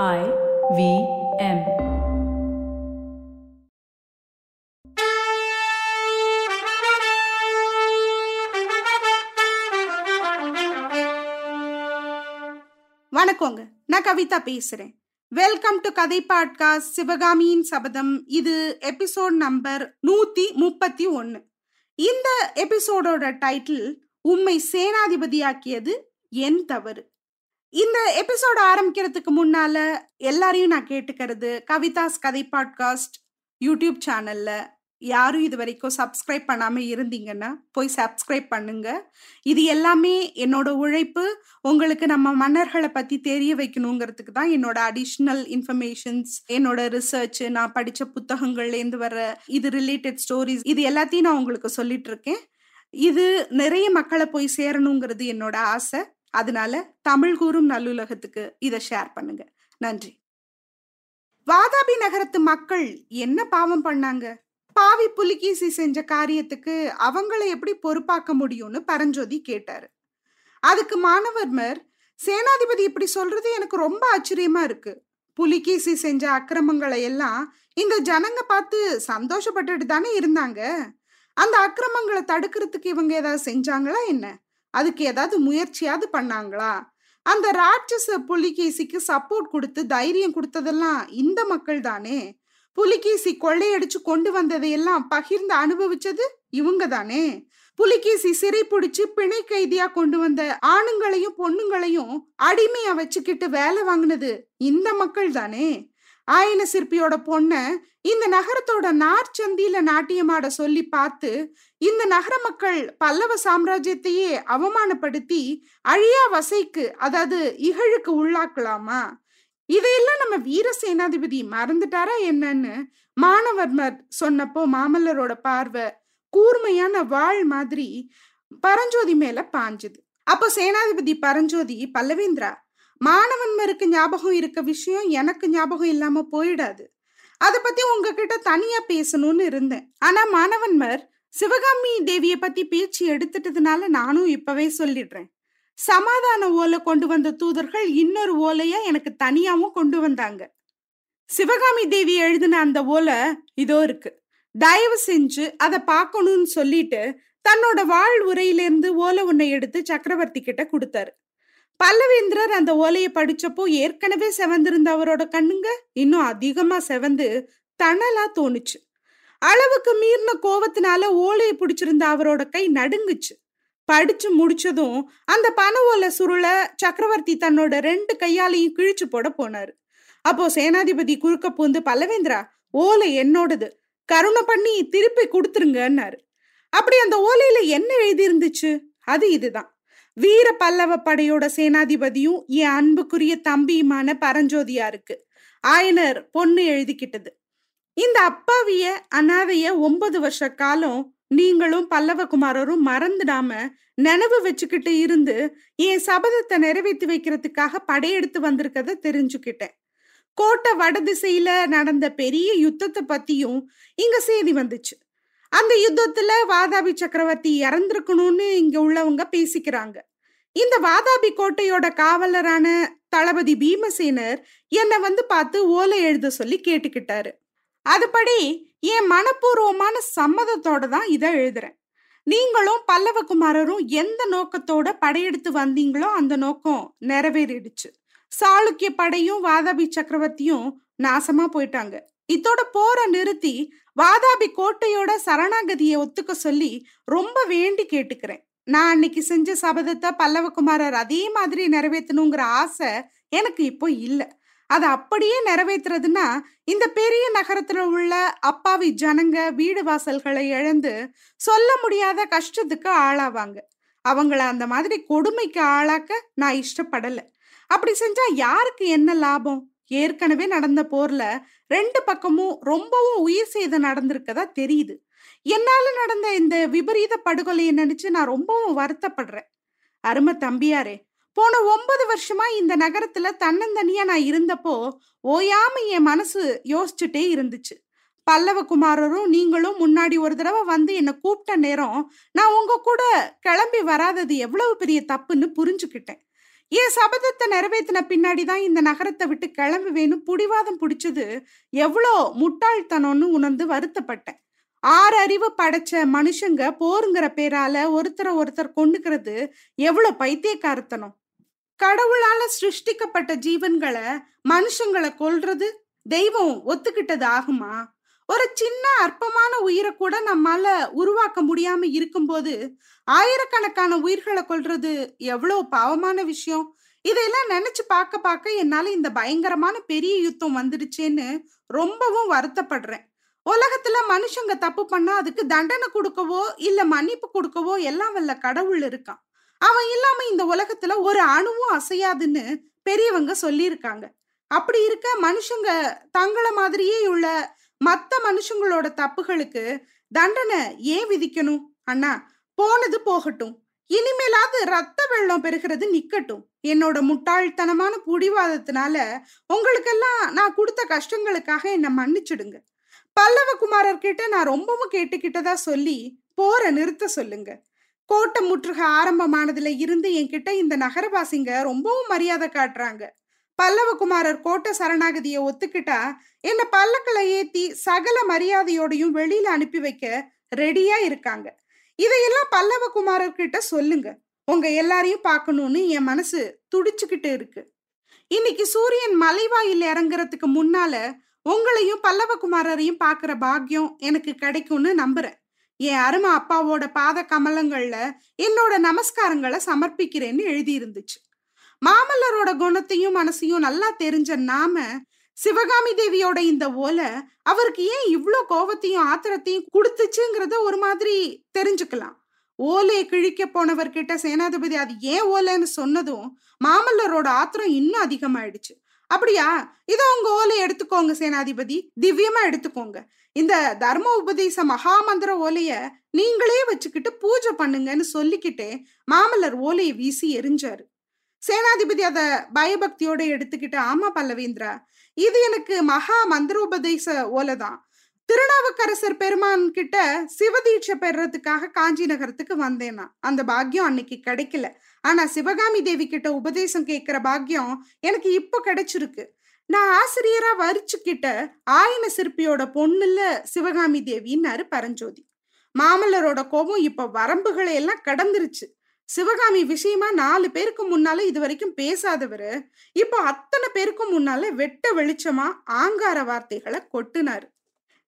I V M. வணக்கங்க. நான் கவிதா பேசுறேன். வெல்கம் டு கதை பாட்காஸ்ட் சிவகாமியின் சபதம் இது எபிசோட் நம்பர் நூத்தி முப்பத்தி ஒன்னு. இந்த எபிசோடோட டைட்டில் உம்மை சேனாதிபதியாக்கியது என் தவறு. இந்த எபிசோட் ஆரம்பிக்கிறதுக்கு முன்னால எல்லாரையும் நான் கேட்டுக்கிறது கவிதாஸ் கதை பாட்காஸ்ட் யூடியூப் சேனல்ல யாரும் இது வரைக்கும் சப்ஸ்கிரைப் பண்ணாம இருந்தீங்கன்னா போய் சப்ஸ்கிரைப் பண்ணுங்க. இது எல்லாமே என்னோட உழைப்பு. உங்களுக்கு நம்ம மன்னர்களை பத்தி தெரிய வைக்கணுங்கிறதுக்கு தான் என்னோட அடிஷ்னல் இன்ஃபர்மேஷன்ஸ் என்னோட ரிசர்ச் நான் படிச்ச புத்தகங்கள்லேருந்து வர இது ரிலேட்டட் ஸ்டோரிஸ் இது எல்லாத்தையும் நான் உங்களுக்கு சொல்லிட்டு இருக்கேன் இது நிறைய மக்களை போய் சேரணுங்கிறது என்னோட ஆசை. அதனால தமிழ் கூறும் நல்லுலகத்துக்கு இதை ஷேர் பண்ணுங்க. நன்றி. வாதாபி நகரத்து மக்கள் என்ன பாவம் பண்ணாங்க? பாவி புலிகேசி செஞ்ச காரியத்துக்கு அவங்கள எப்படி பொறுப்பாக்க முடியும்னு பரஞ்சோதி கேட்டாரு. அதுக்கு மாணவர்மர் சேனாதிபதி இப்படி சொல்றது எனக்கு ரொம்ப ஆச்சரியமா இருக்கு. புலிகேசி செஞ்ச அக்கிரமங்களை எல்லாம் இந்த ஜனங்க பார்த்து சந்தோஷப்பட்டுட்டு தானே இருந்தாங்க? அந்த அக்கிரமங்களை தடுக்கிறதுக்கு இவங்க ஏதாவது செஞ்சாங்களா என்ன? அதுக்கு ஏதாவது முயற்சியாவது பண்ணாங்களா? அந்த ராட்சச புலிகேசிக்கு சப்போர்ட் கொடுத்து தைரியம் கொடுத்ததெல்லாம் இந்த மக்கள் தானே? புலிகேசி கொள்ளையடிச்சு கொண்டு வந்ததையெல்லாம் பகிர்ந்து அனுபவிச்சது இவங்க தானே? புலிகேசி சிறை பிடிச்சு பிணை கைதியா கொண்டு வந்த ஆணுங்களையும் பொண்ணுங்களையும் அடிமையா வச்சுக்கிட்டு வேலை வாங்கினது இந்த மக்கள் தானே? ஆயன சிற்பியோட பொண்ண இந்த நகரத்தோட நார்ச்சந்தியில நாட்டியமாட சொல்லி பார்த்து இந்த நகர மக்கள் பல்லவ சாம்ராஜ்யத்தையே அவமானப்படுத்தி அழியா வசைக்கு அதாவது இகழுக்கு உள்ளாக்கலாமா? இதையெல்லாம் நம்ம வீர சேனாதிபதி மறந்துட்டாரா என்னன்னு மாணவர்மர் சொன்னப்போ மாமல்லரோட பார்வை கூர்மையான வாழ் மாதிரி பரஞ்சோதி மேல பாஞ்சுது. அப்போ சேனாதிபதி பரஞ்சோதி பல்லவேந்திரா மாணவன்மருக்கு ஞாபகம் இருக்க விஷயம் எனக்கு ஞாபகம் இல்லாம போயிடாது. அதை பத்தி உங்ககிட்ட தனியா பேசணும்னு இருந்தேன். ஆனா மாணவன்மர் சிவகாமி தேவிய பத்தி பேச்சு எடுத்துட்டதுனால நானும் இப்பவே சொல்லிடுறேன். சமாதான ஓலை கொண்டு வந்த தூதர்கள் இன்னொரு ஓலைய எனக்கு தனியாவும் கொண்டு வந்தாங்க. சிவகாமி தேவி எழுதின அந்த ஓலை இதோ இருக்கு. தயவு செஞ்சு அதை பார்க்கணும்னு சொல்லிட்டு தன்னோட வாழ் உரையிலிருந்து ஓலை ஒன்னை எடுத்து சக்கரவர்த்தி கிட்ட கொடுத்தாரு. பல்லவேந்திரர் அந்த ஓலையை படிச்சப்போ ஏற்கனவே செவந்திருந்த அவரோட கண்ணுங்க இன்னும் அதிகமா செவந்து தணலா தோணுச்சு. அளவுக்கு மீறின கோவத்தினால ஓலையை பிடிச்சிருந்த அவரோட கை நடுங்குச்சு. படிச்சு முடிச்சதும் அந்த பண ஓலை சுருள சக்கரவர்த்தி தன்னோட ரெண்டு கையாலையும் கிழிச்சு போட போனாரு. அப்போ சேனாதிபதி குறுக்க பூந்து பல்லவேந்திரா ஓலை என்னோடது. கருணை பண்ணி திருப்பி கொடுத்துருங்கன்னாரு. அப்படி அந்த ஓலையில என்ன எழுதி இருந்துச்சு அது இதுதான். வீர பல்லவ படையோட சேனாதிபதியும் என் அன்புக்குரிய தம்பியுமான பரஞ்சோதியா இருக்கு ஆயனர் பொண்ணு எழுதிக்கிட்டது. இந்த அப்பாவிய அனாதைய ஒன்பது வருஷ காலம் நீங்களும் பல்லவகுமாரரும் மறந்துடாம நினைவு வச்சுக்கிட்டு இருந்து என் சபதத்தை நிறைவேற்றி வைக்கிறதுக்காக படையெடுத்து வந்திருக்கத தெரிஞ்சுக்கிட்டேன். கோட்டை வடதிசையில நடந்த பெரிய யுத்தத்தை பத்தியும் இங்க செய்தி வந்துச்சு. அந்த யுத்தத்துல வாதாபி சக்கரவர்த்தி இறந்திருக்கணும்னு இங்க உள்ளவங்க பேசிக்கிறாங்க. இந்த வாதாபி கோட்டையோட காவலரான தளபதி பீமசேனர் என்னை வந்து பார்த்து ஓலை எழுத சொல்லி கேட்டுக்கிட்டாரு. அதுபடி என் மனப்பூர்வமான சம்மதத்தோட தான் இதை எழுதுறேன். நீங்களும் பல்லவகுமாரரும் எந்த நோக்கத்தோட படையெடுத்து வந்தீங்களோ அந்த நோக்கம் நிறைவேறிடுச்சு. சாளுக்கிய படையும் வாதாபி சக்கரவர்த்தியும் நாசமா போயிட்டாங்க. இதோட போற நிறுத்தி வாதாபி கோட்டையோட சரணாகதியை ஒத்துக்க சொல்லி ரொம்ப வேண்டி கேட்டுக்கிறேன். நான் அன்னைக்கு செஞ்ச சபதத்தை பல்லவகுமாரர் அதே மாதிரி நிறைவேற்றணுங்கிற ஆசை எனக்கு இப்போ இல்லை. அதை அப்படியே நிறைவேற்றுறதுன்னா இந்த பெரிய நகரத்துல உள்ள அப்பாவி ஜனங்க வீடு வாசல்களை இழந்து சொல்ல முடியாத கஷ்டத்துக்கு ஆளாவாங்க. அவங்கள அந்த மாதிரி கொடுமைக்கு ஆளாக்க நான் இஷ்டப்படலை. அப்படி செஞ்சா யாருக்கு என்ன லாபம்? ஏற்கனவே நடந்த போர்ல ரெண்டு பக்கமும் ரொம்பவும் உயிர் சேதம் நடந்திருக்கதா தெரியுது. என்னால நடந்த இந்த விபரீத படுகொலையை நினைச்சு நான் ரொம்பவும் வருத்தப்படுறேன். அருமை தம்பியாரே போன ஒன்பது வருஷமா இந்த நகரத்துல தன்னந்தனியா நான் இருந்தப்போ ஓயாம என் மனசு யோசிச்சுட்டே இருந்துச்சு. பல்லவகுமாரரும் நீங்களும் முன்னாடி ஒரு தடவை வந்து என்னை கூப்பிட்ட நேரம் நான் உங்க கூட கிளம்பி வராதது எவ்வளவு பெரிய தப்புன்னு புரிஞ்சுக்கிட்டேன். என் சபதத்தை நிறைவேற்றின பின்னாடி தான் இந்த நகரத்தை விட்டு கிளம்புவேன்னு புடிவாதம் பிடிச்சது. எவ்வளோ முட்டாள்தனம்னு உணர்ந்து வருத்தப்பட்டேன். ஆறு அறிவு படைச்ச மனுஷங்க போருங்கிற பேரால ஒருத்தரை ஒருத்தர் கொண்டுக்கிறது எவ்வளோ பைத்தியக்காரத்தனம். கடவுளால சிருஷ்டிக்கப்பட்ட ஜீவன்களை மனுஷங்களை கொல்றது தெய்வம் ஒத்துக்கிட்டது ஆகுமா? ஒரு சின்ன அற்பமான உயிரை கூட நம்மால உருவாக்க முடியாம இருக்கும்போது ஆயிரக்கணக்கான உயிர்களை கொள்றது எவ்வளவு பாவமான விஷயம். இதையெல்லாம் நினைச்சு பார்க்க பார்க்க என்னால இந்த பயங்கரமான பெரிய யுத்தம் வந்துடுச்சேன்னு ரொம்பவும் வருத்தப்படுறேன். உலகத்துல மனுஷங்க தப்பு பண்ணா அதுக்கு தண்டனை கொடுக்கவோ இல்ல மன்னிப்பு கொடுக்கவோ எல்லாம் வல்ல கடவுள் இருக்கான். அவன் இல்லாம இந்த உலகத்துல ஒரு அணுவும் அசையாதுன்னு பெரியவங்க சொல்லியிருக்காங்க. அப்படி இருக்க மனுஷங்க தங்கள மாதிரியே உள்ள மத்த மனுஷங்களோட தப்புகளுக்கு தண்டனை ஏன் விதிக்கணும்? அண்ணா போனது போகட்டும். இனிமேலாவது ரத்த வெள்ளம் பெறுகிறது நிக்கட்டும். என்னோட முட்டாள்தனமான புடிவாதத்தினால உங்களுக்கெல்லாம் நான் கொடுத்த கஷ்டங்களுக்காக என்னை மன்னிச்சிடுங்க. பல்லவ குமாரர் கிட்ட நான் ரொம்பவும் கேட்டுக்கிட்டதா சொல்லி போற நிறுத்த சொல்லுங்க. கோட்டை முற்றுகை ஆரம்பமானதுல இருந்து என்கிட்ட இந்த நகரவாசிங்க ரொம்பவும் மரியாதை காட்டுறாங்க. பல்லவகுமாரர் கோட்டை சரணாகதியை ஒத்துக்கிட்டா என்ன பல்லக்களை ஏத்தி சகல மரியாதையோடையும் வெளியில அனுப்பி வைக்க ரெடியா இருக்காங்க. இதையெல்லாம் பல்லவகுமாரர் கிட்ட சொல்லுங்க. உங்க எல்லாரையும் பார்க்கணும்னு என் மனசு துடிச்சுக்கிட்டு இருக்கு. இன்னைக்கு சூரியன் மலைவாயில் இறங்குறதுக்கு முன்னால உங்களையும் பல்லவகுமாரரையும் பாக்குற பாக்கியம் எனக்கு கிடைக்கும்னு நம்புறேன். என் அருமை அப்பாவோட பாத கமலங்கள்ல என்னோட நமஸ்காரங்களை சமர்ப்பிக்கிறேன்னு எழுதி இருந்துச்சு மாமல்லரோட குணத்தையும் மனசையும் நல்லா தெரிஞ்ச நாம சிவகாமி தேவியோட இந்த ஓலை அவருக்கு ஏன் இவ்வளோ கோவத்தையும் ஆத்திரத்தையும் கொடுத்துச்சுங்கிறத ஒரு மாதிரி தெரிஞ்சுக்கலாம். ஓலையை கிழிக்க போனவர்கிட்ட சேனாதிபதி அது ஏன் ஓலைன்னு சொன்னதும் மாமல்லரோட ஆத்திரம் இன்னும் அதிகமாயிடுச்சு. அப்படியா? இதோ உங்க ஓலை எடுத்துக்கோங்க சேனாதிபதி. திவ்யமா எடுத்துக்கோங்க. இந்த தர்ம உபதேச மகாமந்திர ஓலைய நீங்களே வச்சுக்கிட்டு பூஜை பண்ணுங்கன்னு சொல்லிக்கிட்டே மாமல்லர் ஓலையை வீசி எரிஞ்சாரு. சேனாதிபதி அதை பயபக்தியோட எடுத்துக்கிட்டு ஆமா பல்லவேந்திரா இது எனக்கு மகா மந்திரோபதேச ஓலைதான். திருநாவுக்கரசர் பெருமான் கிட்ட சிவதீட்சை பெறறதுக்காக காஞ்சி நகரத்துக்கு வந்தேனா அந்த பாக்கியம் அன்னைக்கு கிடைக்கல. ஆனா சிவகாமி தேவி கிட்ட உபதேசம் கேட்கிற பாக்கியம் எனக்கு இப்போ கிடைச்சிருக்கு. நான் ஆசிரியரா வரிச்சுக்கிட்ட ஆயன சிற்பியோட பொண்ணுல சிவகாமி தேவின்னாரு பரஞ்சோதி. மாமல்லரோட கோபம் இப்ப வரம்புகளை எல்லாம் கடந்துருச்சு. சிவகாமி விஷயமா நாலு பேருக்கு முன்னால இது வரைக்கும் பேசாதவரு. இப்போ அத்தனை பேருக்கும் முன்னால வெட்ட வெளிச்சமா ஆங்கார வார்த்தைகளை கொட்டுனாரு.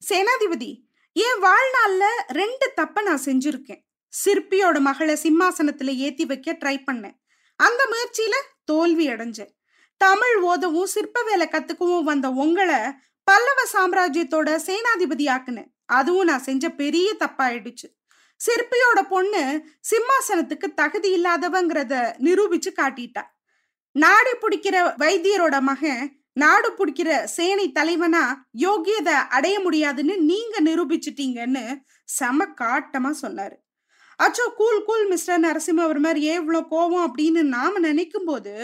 சேனாதிபதி என் வாழ்நாள்ல ரெண்டு தப்ப நான் செஞ்சிருக்கேன். சிற்பியோட மகளை சிம்மாசனத்துல ஏத்தி வைக்க ட்ரை பண்ணேன். அந்த முயற்சியில தோல்வி அடைஞ்சேன். தமிழ் ஓதவும் சிற்ப வேலை கத்துக்கவும் வந்த உங்களை பல்லவ சாம்ராஜ்யத்தோட சேனாதிபதி ஆக்குனேன். அதுவும் நான் செஞ்ச பெரிய தப்பாயிடுச்சு. சிற்பியோட பொண்ணு சிம்மாசனத்துக்கு தகுதி இல்லாதவங்கிறத நிரூபிச்சு காட்டிட்டா. நாடு பிடிக்கிற வைத்தியரோட மகன் நாடு பிடிக்கிற சேனை தலைவனா யோகியதை அடைய முடியாதுன்னு நீங்க நிரூபிச்சிட்டீங்கன்னு செம காட்டமா சொன்னாரு. அச்சோ கூல் கூல் மிஸ்டர் நரசிம்மவர்மர் ஏன் இவ்வளோ கோவம் அப்படின்னு நாம நினைக்கும் போது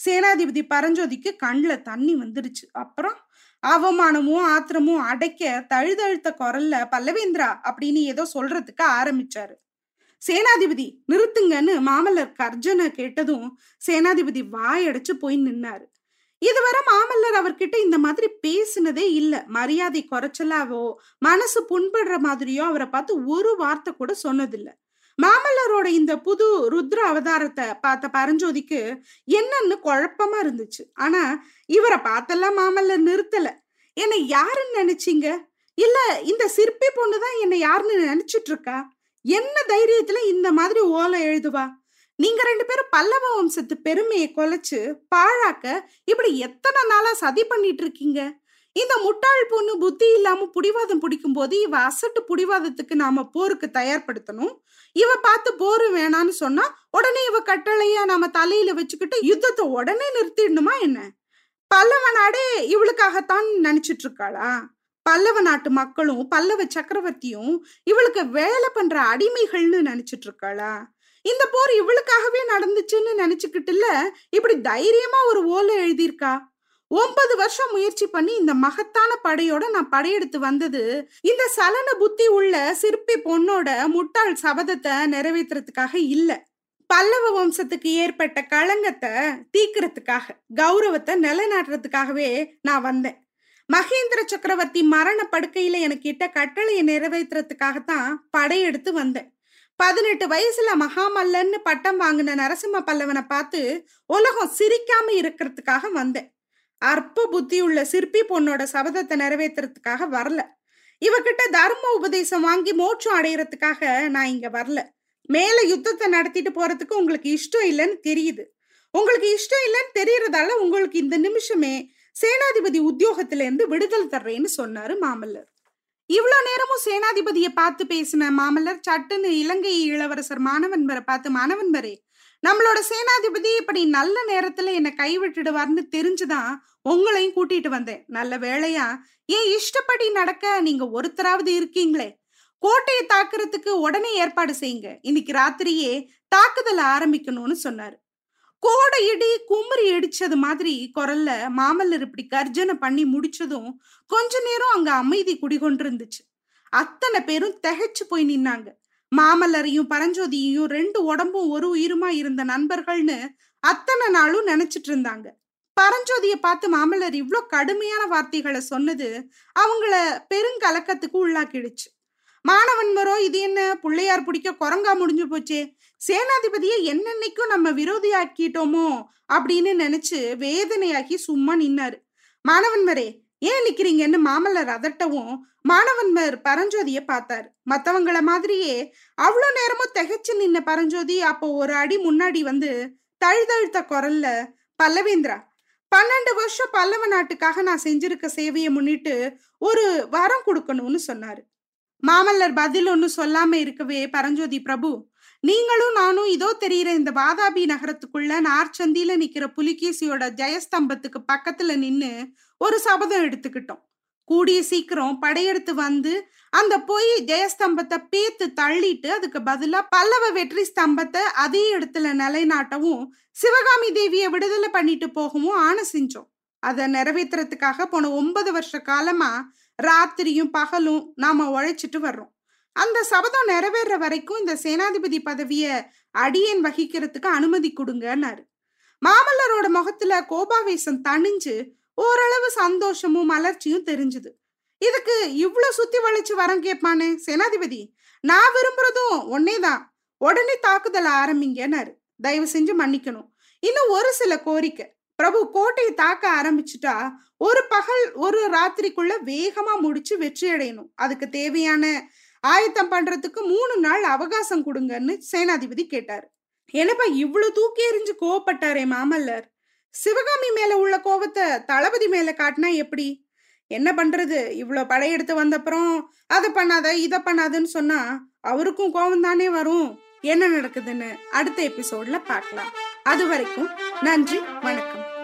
சேனாதிபதி பரஞ்சோதிக்கு கண்ணில் தண்ணி வந்துடுச்சு அப்புறம்? அவமானமும் ஆத்திரமும் அடைக்க தழுதழுத்த குரல்ல பல்லவேந்திரா அப்படின்னு ஏதோ சொல்றதுக்கு ஆரம்பிச்சாரு. சேனாதிபதி நிறுத்துங்கன்னு மாமல்லர் கர்ஜனை கேட்டதும் சேனாதிபதி வாயடைச்சு போய் நின்னாரு. இதுவரை மாமல்லர் அவர்கிட்ட இந்த மாதிரி பேசினதே இல்லை. மரியாதை குறைச்சலாவோ மனசு புண்படுற மாதிரியோ அவரை பார்த்து ஒரு வார்த்தை கூட சொன்னதில்லை. மாமல்லரோட இந்த புது ருத்ர அவதாரத்தை பார்த்த பரஞ்சோதிக்கு என்னன்னு குழப்பமா இருந்துச்சு. ஆனா இவரை பார்த்தெல்லாம் மாமல்லர் நிறுத்தல. என்னை யாருன்னு நினைச்சீங்க? இல்ல இந்த சிற்பி பொண்ணுதான் என்னை யாருன்னு நினைச்சிட்டு இருக்கா? என்ன தைரியத்துல இந்த மாதிரி ஓலை எழுதுவா? நீங்க ரெண்டு பேரும் பல்லவ வம்சத்து பெருமையை கொலைச்சு பாழாக்க இப்படி எத்தனை நாளா சதி பண்ணிட்டு இருக்கீங்க? இந்த முட்டாள் பொண்ணு புத்தி இல்லாம புடிவாதம் பிடிக்கும் போது இவ அசட்டு புடிவாதத்துக்கு நாம போருக்கு தயார்படுத்தணும். இவ பார்த்து போர் வேணான்னு சொன்னா உடனே இவ கட்டளைய நாம தலையில வச்சுக்கிட்டு யுத்தத்தை உடனே நிறுத்திடணுமா என்ன? பல்லவ நாடே இவளுக்காகத்தான் நினைச்சிட்டு இருக்காளா பல்லவ நாட்டு மக்களும் பல்லவ சக்கரவர்த்தியும் இவளுக்கு வேலை பண்ற அடிமைகள்னு நினைச்சிட்டு இருக்காளா இந்த போர் இவளுக்காகவே நடந்துச்சுன்னு நினைச்சுக்கிட்டுல இப்படி தைரியமா ஒரு ஓலை எழுதியிருக்கா? ஒன்பது வருஷம் முயற்சி பண்ணி இந்த மகத்தான படையோட நான் படையெடுத்து வந்தது. இந்த சலன புத்தி உள்ள சிற்பி பொண்ணோட முட்டாள் சபதத்தை நிறைவேற்றுறதுக்காக இல்ல. பல்லவ வம்சத்துக்கு ஏற்பட்ட களங்கத்தை தீக்கிறதுக்காக கௌரவத்தை நிலைநாட்டுறதுக்காகவே நான் வந்தேன். மகேந்திர சக்கரவர்த்தி மரண படுக்கையில எனக்கு இட்ட கட்டளையை நிறைவேற்றுறதுக்காகத்தான் படையெடுத்து வந்தேன். பதினெட்டு வயசுல மகாமல்லன்னு பட்டம் வாங்கின நரசிம்ம பல்லவனை பார்த்து உலகம் சிரிக்காம இருக்கிறதுக்காக வந்தேன். அற்ப புத்தி உள்ள சிற்பி பொண்ணோட சபதத்தை நிறைவேற்றுறதுக்காக வரல. இவகிட்ட தர்ம உபதேசம் வாங்கி மோட்சம் அடையிறதுக்காக நான் இங்க வரல. மேல யுத்தத்தை நடத்திட்டு போறதுக்கு உங்களுக்கு இஷ்டம் இல்லைன்னு தெரியுது. உங்களுக்கு இஷ்டம் இல்லைன்னு தெரியறதால உங்களுக்கு இந்த நிமிஷமே சேனாதிபதி உத்தியோகத்துல இருந்து விடுதலை தர்றேன்னு சொன்னாரு மாமல்லர். இவ்வளவு நேரமும் சேனாதிபதியை பார்த்து பேசின மாமல்லர் சட்டுன்னு இலங்கை இளவரசர் மாணவன்பரை பார்த்து மாணவன்பரே நம்மளோட சேனாதிபதி இப்படி நல்ல நேரத்துல என்னை கைவிட்டுடுவார்னு தெரிஞ்சுதான் உங்களையும் கூட்டிட்டு வந்தேன். நல்ல வேளையா? ஏன் இஷ்டப்படி நடக்க நீங்க ஒருத்தராவது இருக்கீங்களே. கோட்டையை தாக்குறதுக்கு உடனே ஏற்பாடு செய்யுங்க. இன்னைக்கு ராத்திரியே தாக்குதல் ஆரம்பிக்கணும்னு சொன்னாரு. கோடை இடி குமரி இடிச்சது மாதிரி குரல்ல மாமல்லர் இப்படி கர்ஜனை பண்ணி முடிச்சதும் கொஞ்ச நேரம் அங்க அமைதி குடிகொண்டிருந்துச்சு. அத்தனை பேரும் திகைச்சு போய் நின்னாங்க. மாமல்லரையும் பரஞ்சோதியையும் ரெண்டு உடம்பும் ஒரு உயிருமா இருந்த நண்பர்கள்னு அத்தனை நாளும் நினைச்சிட்டு இருந்தாங்க. பரஞ்சோதிய பார்த்து மாமல்லர் இவ்வளோ கடுமையான வார்த்தைகளை சொன்னது அவங்கள பெருங்கலக்கத்துக்கு உள்ளாக்கிடுச்சு. மாணவன்மரோ இது என்ன? பிள்ளையார் பிடிக்க குரங்கா முடிஞ்சு போச்சே. சேனாதிபதியை என்னென்னைக்கும் நம்ம விரோதியாக்கிட்டோமோ அப்படின்னு நினைச்சு வேதனையாக்கி சும்மா நின்னாரு. மாணவன்மரே ஏன் நிக்கிறீங்கன்னு மாமல்லர் அதட்டவும் மாணவன்மர் பரஞ்சோதிய பார்த்தாரு. மத்தவங்கள மாதிரியே அவ்வளோ நேரமும் திகைச்சு நின்ன பரஞ்சோதி அப்போ ஒரு அடி முன்னாடி வந்து தழுதழுத்த குரல்ல பல்லவேந்திரா பன்னெண்டு வருஷம் பல்லவ நாட்டுக்காக நான் செஞ்சிருக்க சேவையை முன்னிட்டு ஒரு வரம் கொடுக்கணும்னு சொன்னாரு. மாமல்லர் பதில் ஒன்னும் சொல்லாம இருக்கவே பரஞ்சோதி பிரபு நீங்களும் நானும் இதோ தெரியிற இந்த வாதாபி நகரத்துக்குள்ள நார்ச்சந்தியில நிக்கிற புலிகேசியோட ஜெயஸ்தம்பத்துக்கு பக்கத்துல நின்னு ஒரு சபதம் எடுத்துக்கிட்டோம். கூடிய சீக்கிரம் படையெடுத்து வந்து அந்த பொய் ஜெயஸ்தம்பத்தை பேத்து தள்ளிட்டு அதுக்கு பதிலா பல்லவ வெற்றி ஸ்தம்பத்தை அதே இடத்துல நிலைநாட்டவும் சிவகாமி தேவியை விடுதலை பண்ணிட்டு போகவும் ஆணை செஞ்சோம். அதை நிறைவேற்றுறதுக்காக போன ஒன்பது வருஷ காலமா ராத்திரியும் பகலும் நாம உழைச்சிட்டு வர்றோம். அந்த சபதம் நிறைவேற வரைக்கும் இந்த சேனாதிபதி பதவிய அடியன் வகிக்கிறதுக்கு அனுமதி கொடுங்கன்னாரு. மாமல்லரோட முகத்துல கோபாவேசம் தணிஞ்சு ஓரளவு சந்தோஷமும் மலர்ச்சியும் தெரிஞ்சுது. இதுக்கு இவ்வளவு சுத்தி வளைச்சு வரம் கேட்பானே சேனாதிபதி? நான் விரும்புறதும் ஒன்னேதான் உடனே தாக்குதல் ஆரம்பிங்கன்னாரு. தயவு செஞ்சு மன்னிக்கணும். இன்னும் ஒரு சில கோரிக்கை. பிரபு கோட்டையை தாக்க ஆரம்பிச்சுட்டா ஒரு பகல் ஒரு ராத்திரிக்குள்ள வேகமா முடிச்சு வெற்றி அடையணும். அதுக்கு தேவையான ஆயத்தம் பண்றதுக்கு மூணு நாள் அவகாசம் கொடுங்கன்னு சேனாதிபதி கேட்டாரு. என்னப்பா இவ்வளவு தூக்கி எறிஞ்சு கோவப்பட்டாரே மாமல்லர்? சிவகாமி மேல உள்ள கோபத்தை தளபதி மேல காட்டினா எப்படி? என்ன பண்றது? இவ்வளவு படையெடுத்து வந்தப்புறம் அதை பண்ணாத இதை பண்ணாதுன்னு சொன்னா அவருக்கும் கோபம் தானே வரும்? என்ன நடக்குதுன்னு அடுத்த எபிசோட்ல பார்க்கலாம். அது வரைக்கும் நன்றி வணக்கம்.